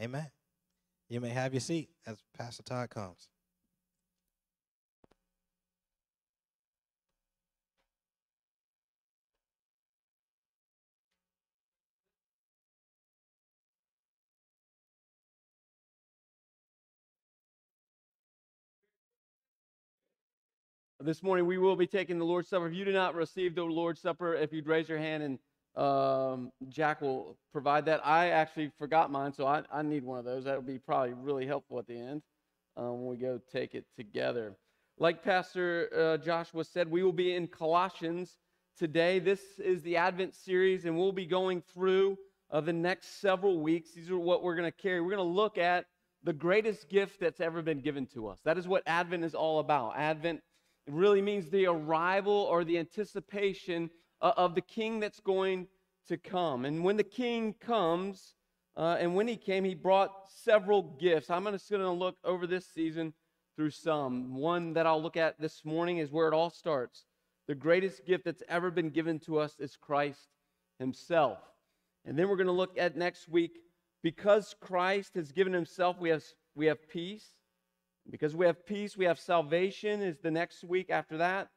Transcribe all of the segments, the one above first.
Amen. You may have your seat as Pastor Todd comes. This morning we will be taking the Lord's Supper. If you do not receive the Lord's Supper, if you'd raise your hand and um, Jack will provide that. I actually forgot mine, so I, I need one of those. That would be probably really helpful at the end um, when we go take it together. Like Pastor uh, Joshua said, we will be in Colossians today. This is the Advent series, and we'll be going through uh, the next several weeks. These are what we're going to carry. We're going to look at the greatest gift that's ever been given to us. That is what Advent is all about. Advent really means the arrival or the anticipation of the king that's going to come. And when the king comes, uh, and when he came, he brought several gifts. I'm going to look over this season through some. One that I'll look at this morning is where it all starts. The greatest gift that's ever been given to us is Christ himself. And then we're going to look at next week because Christ has given himself, we have, we have peace. Because we have peace, we have salvation, is the next week after that.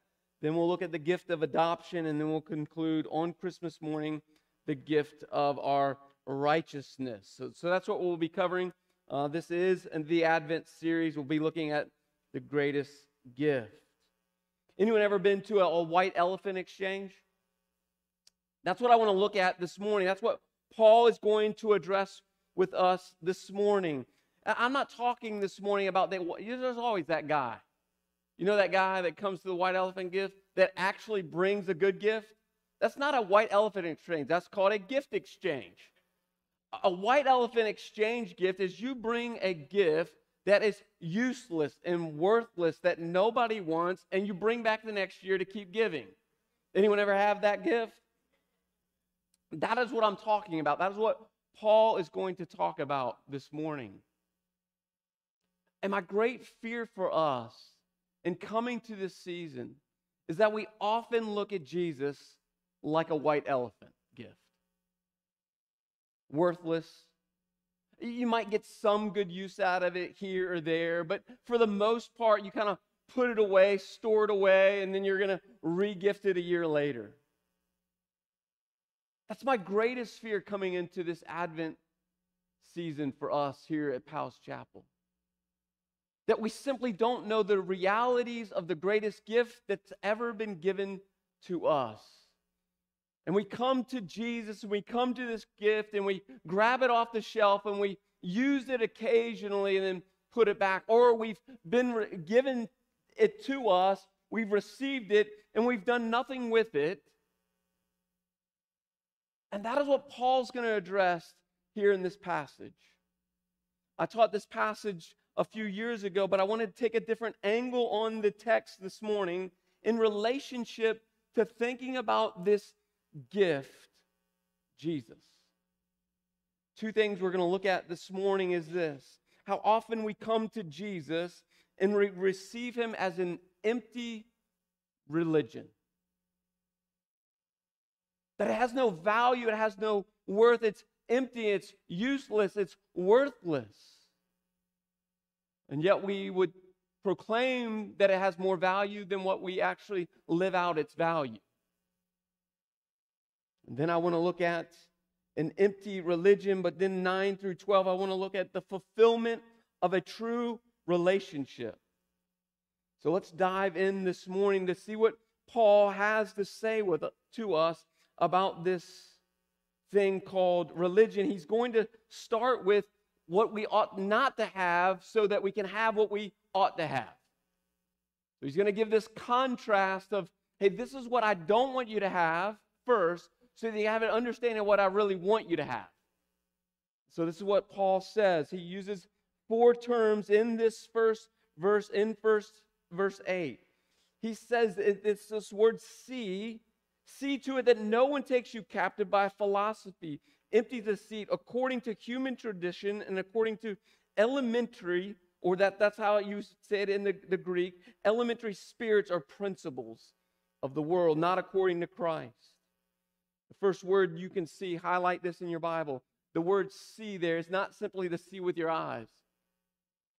Then we'll look at the gift of adoption, and then we'll conclude on Christmas morning the gift of our righteousness. So, so that's what we'll be covering. Uh, this is in the Advent series. We'll be looking at the greatest gift. Anyone ever been to a, a white elephant exchange? That's what I want to look at this morning. That's what Paul is going to address with us this morning. I'm not talking this morning about that. There's always that guy. You know that guy that comes to the white elephant gift that actually brings a good gift? That's not a white elephant exchange. That's called a gift exchange. A white elephant exchange gift is you bring a gift that is useless and worthless that nobody wants, and you bring back the next year to keep giving. Anyone ever have that gift? That is what I'm talking about. That is what Paul is going to talk about this morning. And my great fear for us in coming to this season is that we often look at Jesus like a white elephant gift. Worthless. You might get some good use out of it here or there, but for the most part, you kind of put it away, store it away, and then you're going to regift it a year later. That's my greatest fear coming into this Advent season for us here at Powell's Chapel that we simply don't know the realities of the greatest gift that's ever been given to us. And we come to Jesus and we come to this gift and we grab it off the shelf and we use it occasionally and then put it back. Or we've been re- given it to us, we've received it, and we've done nothing with it. And that is what Paul's going to address here in this passage. I taught this passage a few years ago, but I want to take a different angle on the text this morning in relationship to thinking about this gift, Jesus. Two things we're going to look at this morning is this how often we come to Jesus and re- receive him as an empty religion. That it has no value, it has no worth, it's empty, it's useless, it's worthless. And yet we would proclaim that it has more value than what we actually live out its value. And then I want to look at an empty religion, but then 9 through 12, I want to look at the fulfillment of a true relationship. So let's dive in this morning to see what Paul has to say with, to us about this thing called religion. He's going to start with what we ought not to have so that we can have what we ought to have. So he's going to give this contrast of, hey, this is what I don't want you to have first, so that you have an understanding of what I really want you to have. So this is what Paul says. He uses four terms in this first verse, in first verse 8. He says it's this word see. See to it that no one takes you captive by philosophy, empty deceit, according to human tradition and according to elementary, or that, that's how you say it in the, the Greek, elementary spirits or principles of the world, not according to Christ. The first word you can see, highlight this in your Bible. The word see there is not simply to see with your eyes.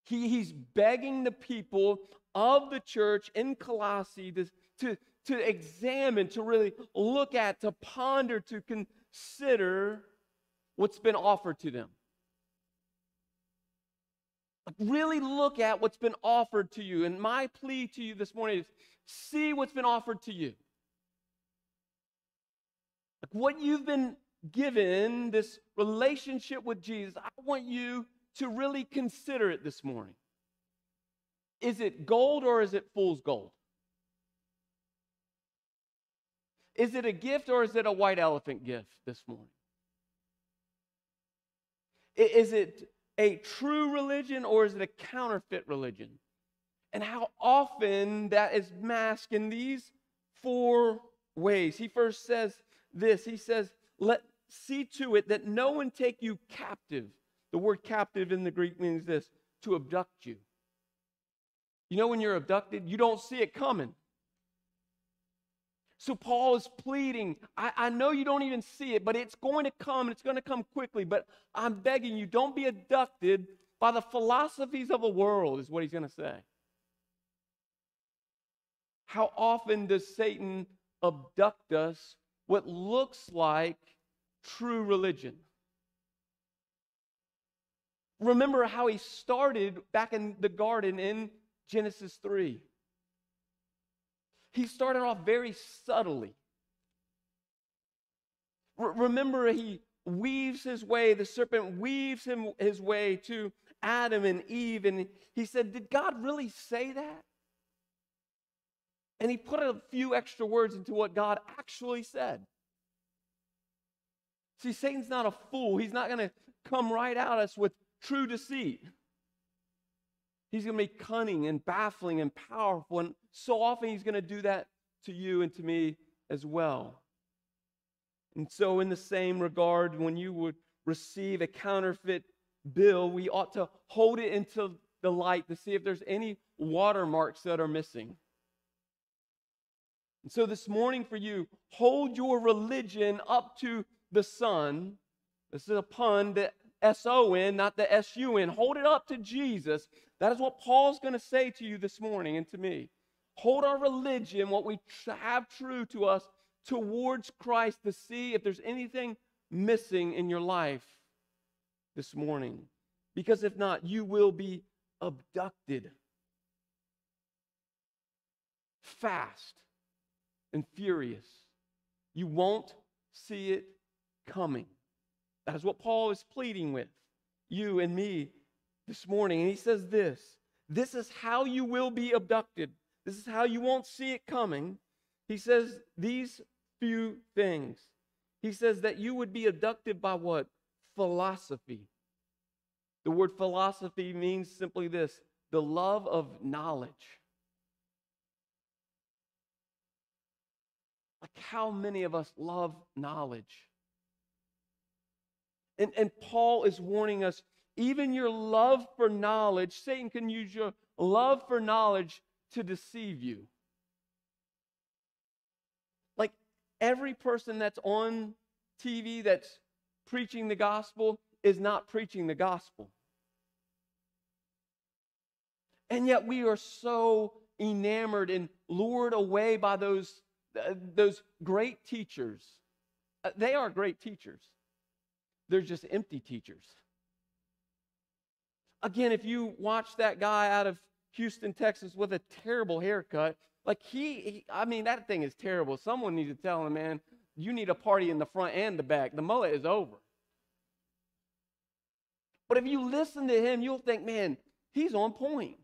He, he's begging the people of the church in Colossae to, to, to examine, to really look at, to ponder, to consider what's been offered to them. Really look at what's been offered to you. And my plea to you this morning is see what's been offered to you. Like what you've been given, this relationship with Jesus, I want you to really consider it this morning. Is it gold or is it fool's gold? Is it a gift or is it a white elephant gift this morning? Is it a true religion or is it a counterfeit religion? And how often that is masked in these four ways. He first says this He says, Let see to it that no one take you captive. The word captive in the Greek means this to abduct you. You know, when you're abducted, you don't see it coming. So Paul is pleading, I, I, know you don't even see it, but it's going to come and it's going to come quickly. But I'm begging you, don't be abducted by the philosophies of the world, is what he's going to say. How often does Satan abduct us what looks like true religion? Remember how he started back in the garden in Genesis 3 he started off very subtly. R- remember, he weaves his way, the serpent weaves him his way to Adam and Eve, and he said, Did God really say that? And he put a few extra words into what God actually said. See, Satan's not a fool. He's not going to come right at us with true deceit. He's going to be cunning and baffling and powerful. And so often he's going to do that to you and to me as well. And so, in the same regard, when you would receive a counterfeit bill, we ought to hold it into the light to see if there's any watermarks that are missing. And so, this morning for you, hold your religion up to the sun. This is a pun, the S O N, not the S U N. Hold it up to Jesus that is what Paul's going to say to you this morning and to me. Hold our religion, what we have true to us, towards Christ to see if there's anything missing in your life this morning. Because if not, you will be abducted fast and furious. You won't see it coming. That is what Paul is pleading with you and me this morning. And he says this this is how you will be abducted. This is how you won't see it coming. He says these few things. He says that you would be abducted by what? Philosophy. The word philosophy means simply this the love of knowledge. Like how many of us love knowledge? And, and Paul is warning us even your love for knowledge, Satan can use your love for knowledge to deceive you. Like every person that's on TV that's preaching the gospel is not preaching the gospel. And yet we are so enamored and lured away by those, uh, those great teachers. Uh, they are great teachers, they're just empty teachers. Again, if you watch that guy out of Houston, Texas with a terrible haircut, like he, he, I mean, that thing is terrible. Someone needs to tell him, man, you need a party in the front and the back. The mullet is over. But if you listen to him, you'll think, man, he's on point.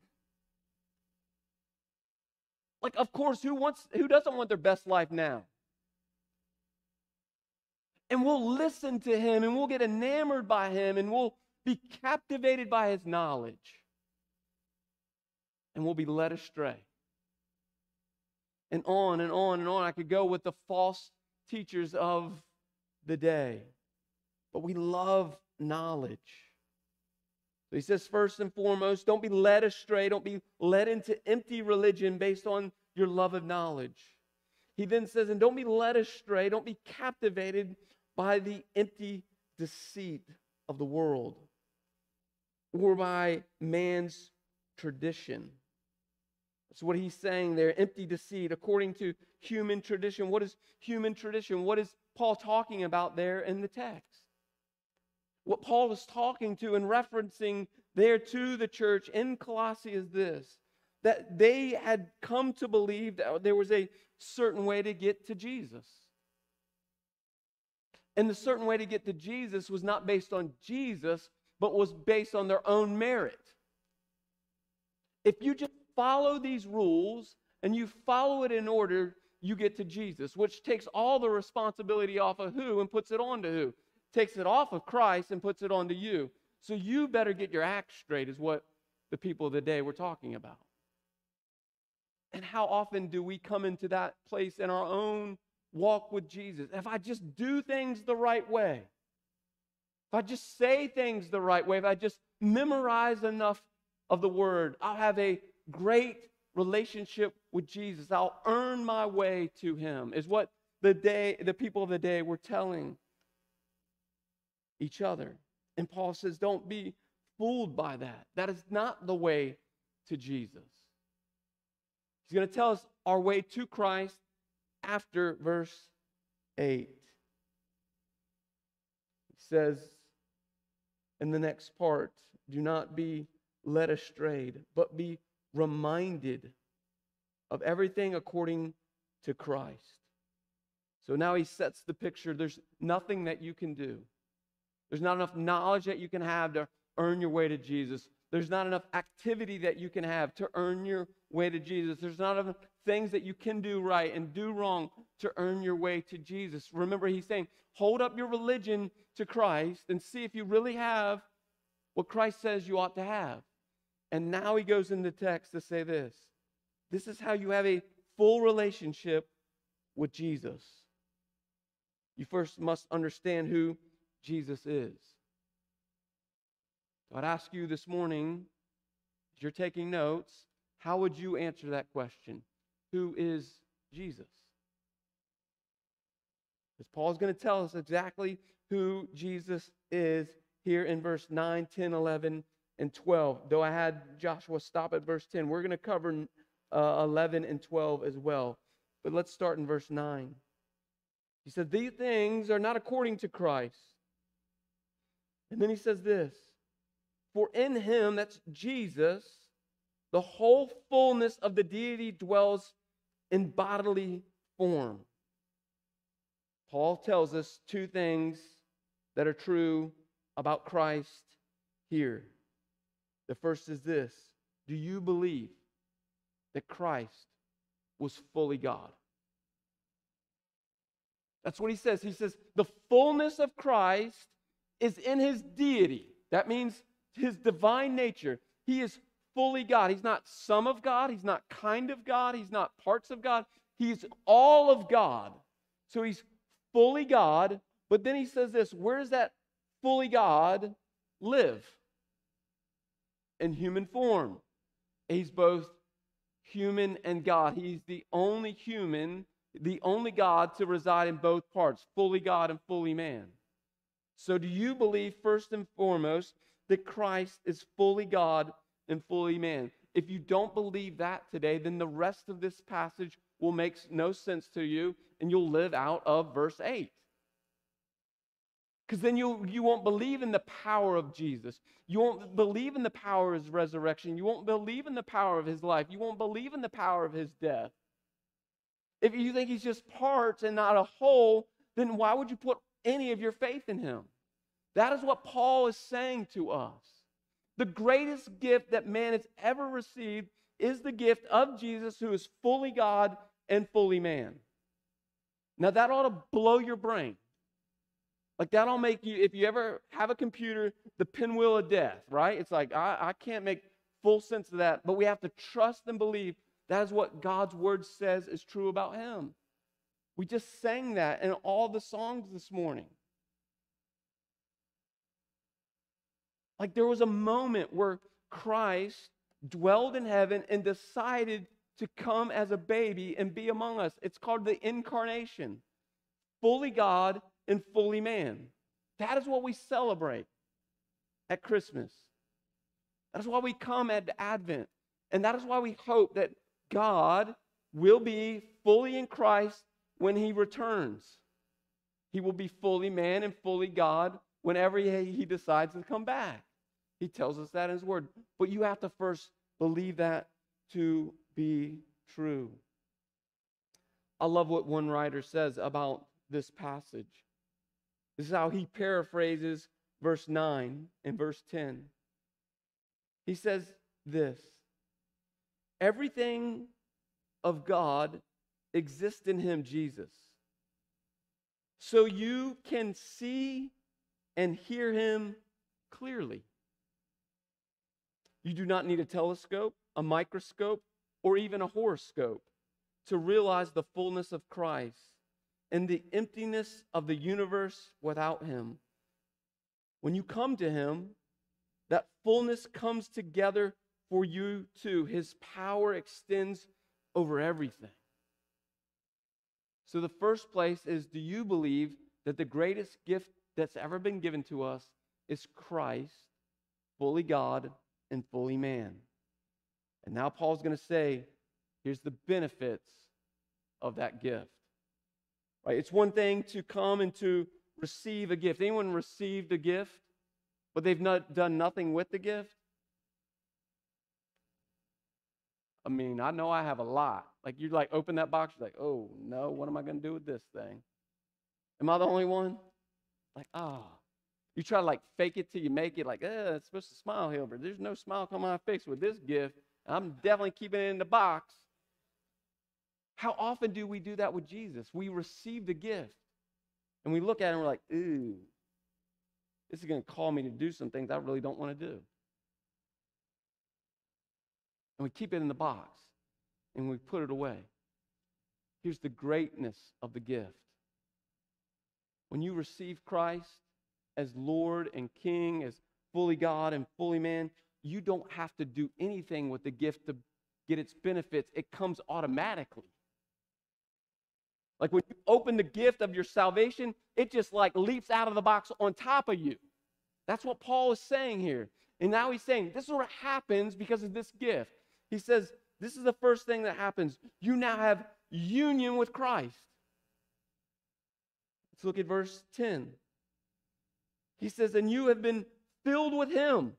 Like, of course, who wants who doesn't want their best life now? And we'll listen to him and we'll get enamored by him and we'll be captivated by his knowledge. And we'll be led astray. And on and on and on. I could go with the false teachers of the day. But we love knowledge. So he says, first and foremost, don't be led astray. Don't be led into empty religion based on your love of knowledge. He then says, and don't be led astray. Don't be captivated by the empty deceit of the world or by man's tradition. That's what he's saying there empty deceit according to human tradition. What is human tradition? What is Paul talking about there in the text? What Paul is talking to and referencing there to the church in Colossae is this that they had come to believe that there was a certain way to get to Jesus. And the certain way to get to Jesus was not based on Jesus, but was based on their own merit. If you just follow these rules and you follow it in order, you get to Jesus, which takes all the responsibility off of who and puts it on to who takes it off of Christ and puts it onto you. So you better get your act straight, is what the people of the day were talking about. And how often do we come into that place in our own walk with Jesus? If I just do things the right way, if I just say things the right way, if I just memorize enough of the word, I'll have a great relationship with Jesus. I'll earn my way to him, is what the day, the people of the day were telling each other. And Paul says, don't be fooled by that. That is not the way to Jesus. He's going to tell us our way to Christ after verse 8. He says in the next part, do not be led astray, but be reminded of everything according to Christ. So now he sets the picture. There's nothing that you can do. There's not enough knowledge that you can have to earn your way to Jesus. There's not enough activity that you can have to earn your way to Jesus. There's not enough things that you can do right and do wrong to earn your way to Jesus. Remember, he's saying, hold up your religion to Christ and see if you really have what Christ says you ought to have. And now he goes in the text to say this this is how you have a full relationship with Jesus. You first must understand who Jesus is. So I'd ask you this morning, as you're taking notes, how would you answer that question? Who is Jesus? Because Paul's going to tell us exactly who Jesus is here in verse 9, 10, 11, and 12. Though I had Joshua stop at verse 10, we're going to cover uh, 11 and 12 as well. But let's start in verse 9. He said, These things are not according to Christ. And then he says this For in him, that's Jesus, the whole fullness of the deity dwells in bodily form. Paul tells us two things that are true about Christ here. The first is this Do you believe that Christ was fully God? That's what he says. He says, The fullness of Christ is in his deity. That means his divine nature. He is fully God. He's not some of God. He's not kind of God. He's not parts of God. He's all of God. So he's fully God. But then he says this where does that fully God live? In human form. He's both human and God. He's the only human, the only God to reside in both parts, fully God and fully man. So, do you believe, first and foremost, that Christ is fully God and fully man? If you don't believe that today, then the rest of this passage will make no sense to you and you'll live out of verse 8. Because then you, you won't believe in the power of Jesus. You won't believe in the power of his resurrection. You won't believe in the power of his life. You won't believe in the power of his death. If you think he's just parts and not a whole, then why would you put any of your faith in him. That is what Paul is saying to us. The greatest gift that man has ever received is the gift of Jesus, who is fully God and fully man. Now, that ought to blow your brain. Like that'll make you, if you ever have a computer, the pinwheel of death, right? It's like, I, I can't make full sense of that, but we have to trust and believe that is what God's word says is true about him. We just sang that in all the songs this morning. Like there was a moment where Christ dwelled in heaven and decided to come as a baby and be among us. It's called the incarnation. Fully God and fully man. That is what we celebrate at Christmas. That is why we come at Advent. And that is why we hope that God will be fully in Christ when he returns. He will be fully man and fully God whenever he decides to come back. He tells us that in his word. But you have to first believe that to be true. I love what one writer says about this passage. This is how he paraphrases verse 9 and verse 10. He says this Everything of God exists in him, Jesus. So you can see and hear him clearly. You do not need a telescope, a microscope, or even a horoscope to realize the fullness of Christ and the emptiness of the universe without him. When you come to him, that fullness comes together for you too. His power extends over everything. So, the first place is do you believe that the greatest gift that's ever been given to us is Christ, fully God and fully man? And now Paul's going to say, here's the benefits of that gift. Right? It's one thing to come and to receive a gift. Anyone received a gift, but they've not done nothing with the gift? I mean, I know I have a lot. Like you like open that box, you're like, oh no, what am I gonna do with this thing? Am I the only one? Like, ah. Oh. You try to like fake it till you make it, like, eh, it's supposed to smile here, but there's no smile coming on my face with this gift. I'm definitely keeping it in the box. How often do we do that with Jesus? We receive the gift and we look at it and we're like, ooh, this is going to call me to do some things I really don't want to do. And we keep it in the box and we put it away. Here's the greatness of the gift. When you receive Christ as Lord and King, as fully God and fully man, you don't have to do anything with the gift to get its benefits. It comes automatically. Like when you open the gift of your salvation, it just like leaps out of the box on top of you. That's what Paul is saying here. And now he's saying this is what happens because of this gift. He says, This is the first thing that happens. You now have union with Christ. Let's look at verse 10. He says, And you have been filled with him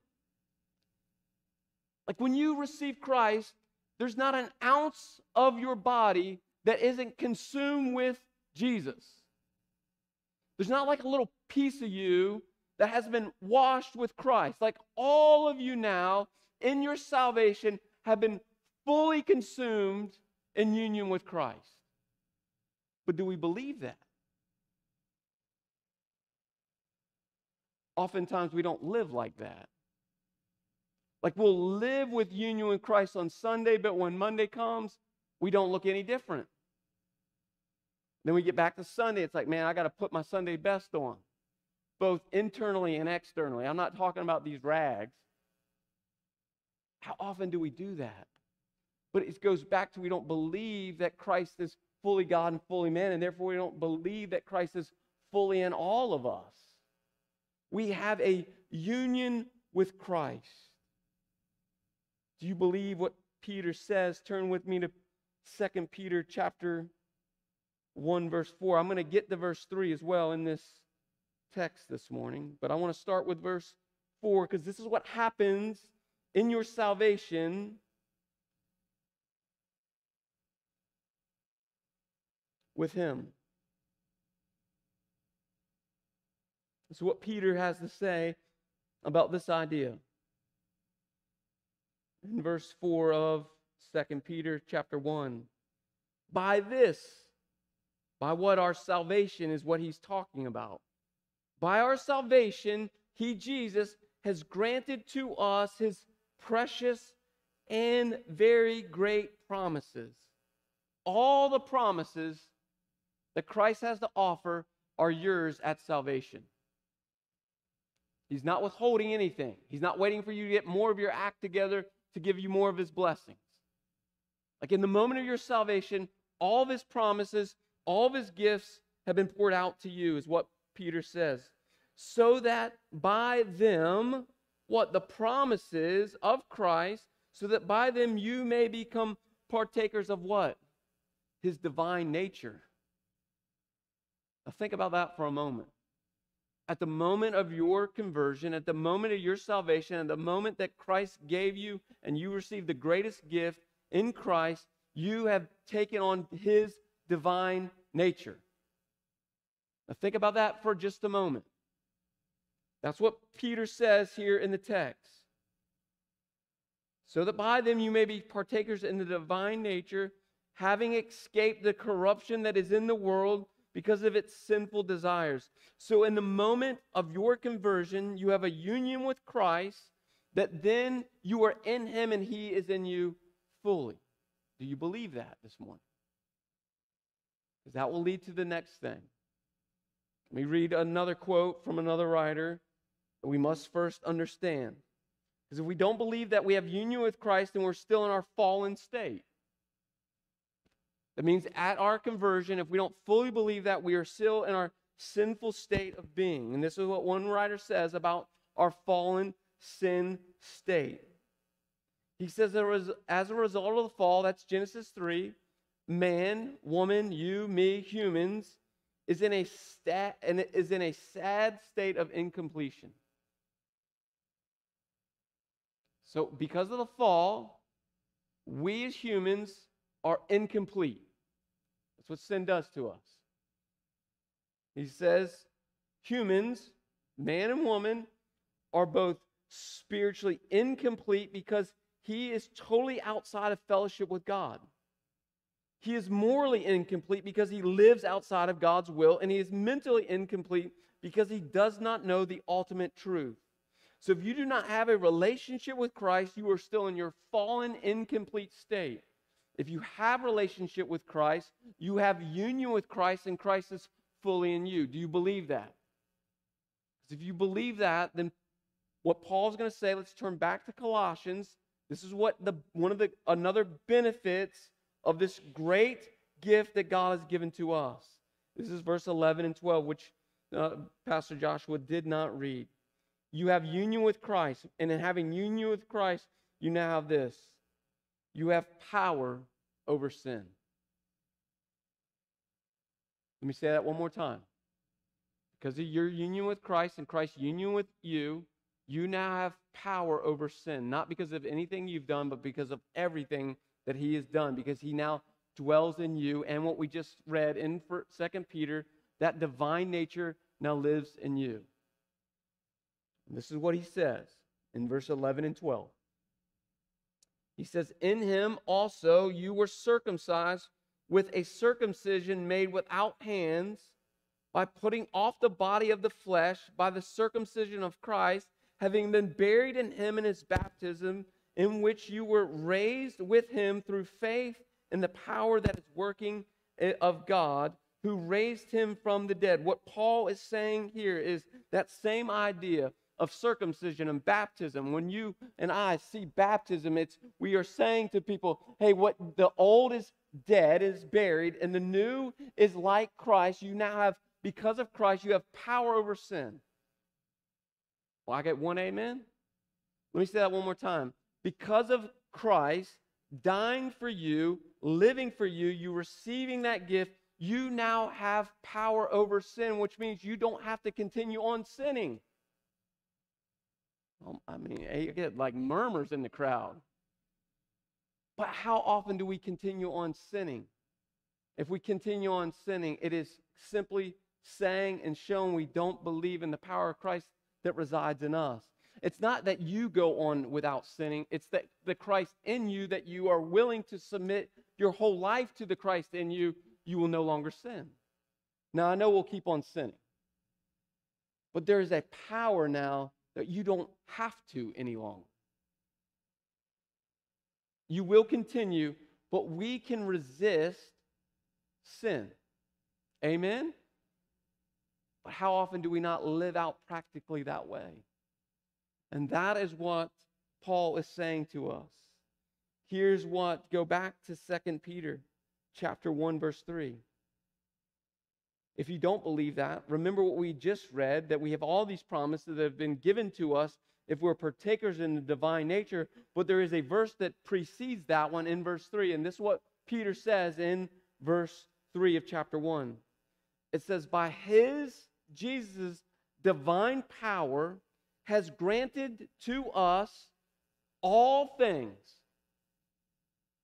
like when you receive Christ, there's not an ounce of your body that isn't consumed with Jesus. There's not like a little piece of you that has been washed with Christ. Like all of you now in your salvation have been fully consumed in union with Christ. But do we believe that? Oftentimes we don't live like that. Like we'll live with union with Christ on Sunday, but when Monday comes, we don't look any different. Then we get back to Sunday. It's like, man, I got to put my Sunday best on, both internally and externally. I'm not talking about these rags. How often do we do that? But it goes back to we don't believe that Christ is fully God and fully man, and therefore we don't believe that Christ is fully in all of us. We have a union with Christ. Do you believe what Peter says? Turn with me to 2 Peter chapter 1 verse 4. I'm going to get to verse 3 as well in this text this morning, but I want to start with verse 4 because this is what happens in your salvation with him. This is what Peter has to say about this idea in verse 4 of 2 Peter chapter 1. By this, by what our salvation is what he's talking about. By our salvation, he, Jesus, has granted to us his precious and very great promises. All the promises that Christ has to offer are yours at salvation. He's not withholding anything. He's not waiting for you to get more of your act together to give you more of his blessings. Like in the moment of your salvation, all of his promises, all of his gifts have been poured out to you, is what Peter says. So that by them, what the promises of Christ, so that by them you may become partakers of what? His divine nature. Now think about that for a moment. At the moment of your conversion, at the moment of your salvation, at the moment that Christ gave you and you received the greatest gift in Christ, you have taken on his divine nature. Now think about that for just a moment. That's what Peter says here in the text. So that by them you may be partakers in the divine nature, having escaped the corruption that is in the world because of its sinful desires. So, in the moment of your conversion, you have a union with Christ, that then you are in Him and He is in you fully. Do you believe that this morning? Because that will lead to the next thing. Let me read another quote from another writer that we must first understand. Because if we don't believe that we have union with Christ, then we're still in our fallen state. That means at our conversion, if we don't fully believe that, we are still in our sinful state of being. And this is what one writer says about our fallen sin state. He says there was, as a result of the fall, that's Genesis 3, man, woman, you, me, humans, is in a stat and is in a sad state of incompletion. So because of the fall, we as humans are incomplete. That's what sin does to us. He says humans, man and woman, are both spiritually incomplete because he is totally outside of fellowship with God. He is morally incomplete because he lives outside of God's will, and he is mentally incomplete because he does not know the ultimate truth. So if you do not have a relationship with Christ, you are still in your fallen, incomplete state. If you have relationship with Christ, you have union with Christ, and Christ is fully in you. Do you believe that? Because if you believe that, then what Paul's going to say, let's turn back to Colossians. This is what the one of the another benefits of this great gift that God has given to us. This is verse 11 and 12, which uh, Pastor Joshua did not read. You have union with Christ, and in having union with Christ, you now have this you have power over sin. Let me say that one more time. Because of your union with Christ and Christ's union with you, you now have power over sin, not because of anything you've done, but because of everything that He has done, because He now dwells in you. And what we just read in Second Peter, that divine nature now lives in you. And this is what He says in verse 11 and 12. He says, In him also you were circumcised with a circumcision made without hands, by putting off the body of the flesh by the circumcision of Christ, having been buried in him in his baptism, in which you were raised with him through faith in the power that is working eh, of God, who raised him from the dead. What Paul is saying here is that same idea of circumcision and baptism. When you and I see baptism, it's we are saying to people, hey, what the old is dead, is buried, and the new is like Christ. You now have, because of Christ, you have power over sin. Well, I get one amen. Let me say that one more time. Because of Christ dying for you, living for you, you receiving that gift, you now have power over sin, which means you don't have to continue on sinning. Um, I mean, you get like murmurs in the crowd. But how often do we continue on sinning? If we continue on sinning, it is simply saying and showing we don't believe in the power of Christ that resides in us. It's not that you go on without sinning, it's that the Christ in you, that you are willing to submit your whole life to the Christ in you, you will no longer sin. Now, I know we'll keep on sinning. But there is a power now that you don't have to any longer. You will continue, but we can resist sin. Amen? But how often do we not live out practically that way? And that is what Paul is saying to us. Here's what go back to Second Peter chapter 1 verse 3. If you don't believe that, remember what we just read that we have all these promises that have been given to us if we're partakers in the divine nature, but there is a verse that precedes that one in verse 3 and this is what Peter says in verse 3 of chapter 1. It says by his Jesus' divine power has granted to us all things.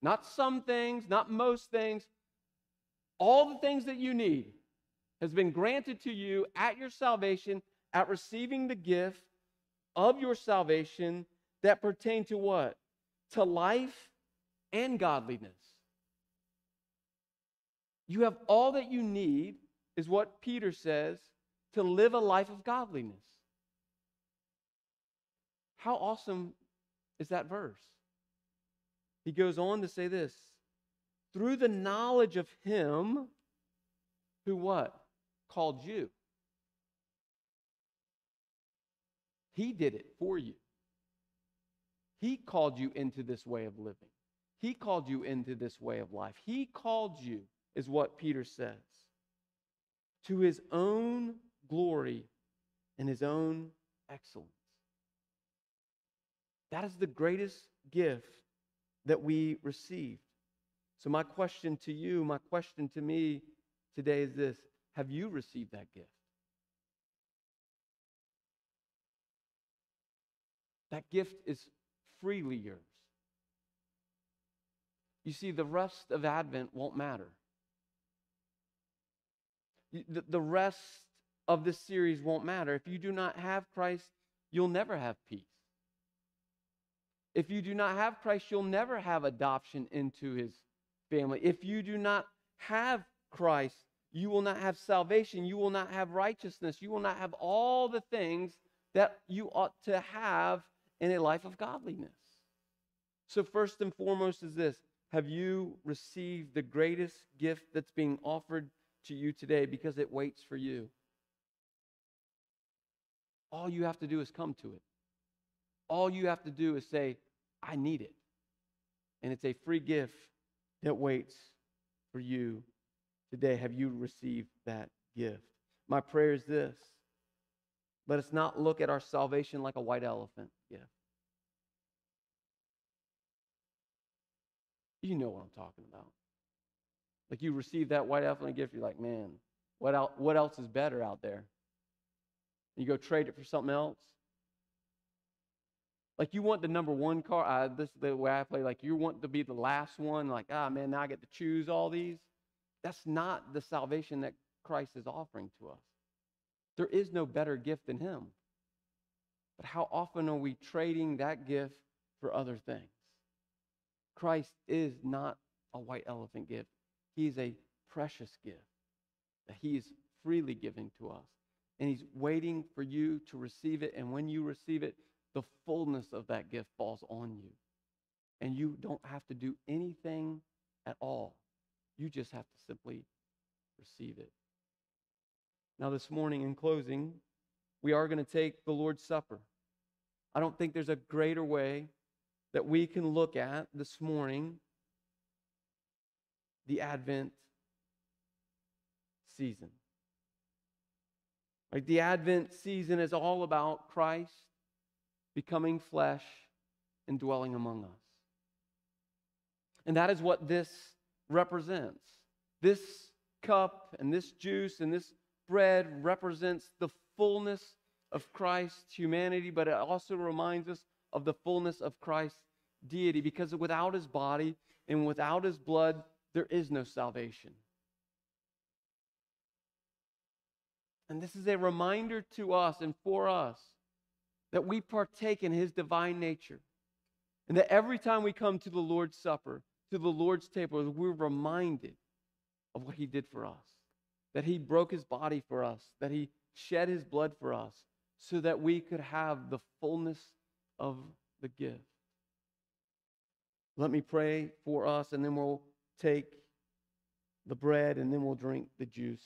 Not some things, not most things, all the things that you need has been granted to you at your salvation, at receiving the gift of your salvation that pertain to what? To life and godliness. You have all that you need, is what Peter says, to live a life of godliness. How awesome is that verse? He goes on to say this through the knowledge of him who what? Called you. He did it for you. He called you into this way of living. He called you into this way of life. He called you, is what Peter says, to his own glory and his own excellence. That is the greatest gift that we received. So, my question to you, my question to me today is this Have you received that gift? That gift is freely yours. You see, the rest of Advent won't matter. The, the rest of this series won't matter. If you do not have Christ, you'll never have peace. If you do not have Christ, you'll never have adoption into his family. If you do not have Christ, you will not have salvation. You will not have righteousness. You will not have all the things that you ought to have in a life of godliness. So, first and foremost, is this Have you received the greatest gift that's being offered to you today because it waits for you? All you have to do is come to it. All you have to do is say, I need it. And it's a free gift that waits for you today. Have you received that gift? My prayer is this let us not look at our salvation like a white elephant gift. You know what I'm talking about. Like you receive that white elephant gift, you're like, man, what, el- what else is better out there? You go trade it for something else. Like you want the number one car. Uh, this is the way I play. Like you want to be the last one. Like ah man, now I get to choose all these. That's not the salvation that Christ is offering to us. There is no better gift than Him. But how often are we trading that gift for other things? Christ is not a white elephant gift. He is a precious gift that He is freely giving to us and He's waiting for you to receive it. And when you receive it, the fullness of that gift falls on you. And you don't have to do anything at all. You just have to simply receive it. Now, this morning, in closing, we are going to take the Lord's Supper. I don't think there's a greater way that we can look at this morning the Advent season. Like the Advent season is all about Christ becoming flesh and dwelling among us. And that is what this represents. This cup and this juice and this bread represents the fullness of Christ's humanity, but it also reminds us of the fullness of Christ's deity because without his body and without his blood, there is no salvation. And this is a reminder to us and for us that we partake in his divine nature. And that every time we come to the Lord's Supper, to the Lord's table, we're reminded of what he did for us. That he broke his body for us, that he shed his blood for us so that we could have the fullness of the gift. Let me pray for us, and then we'll take the bread and then we'll drink the juice.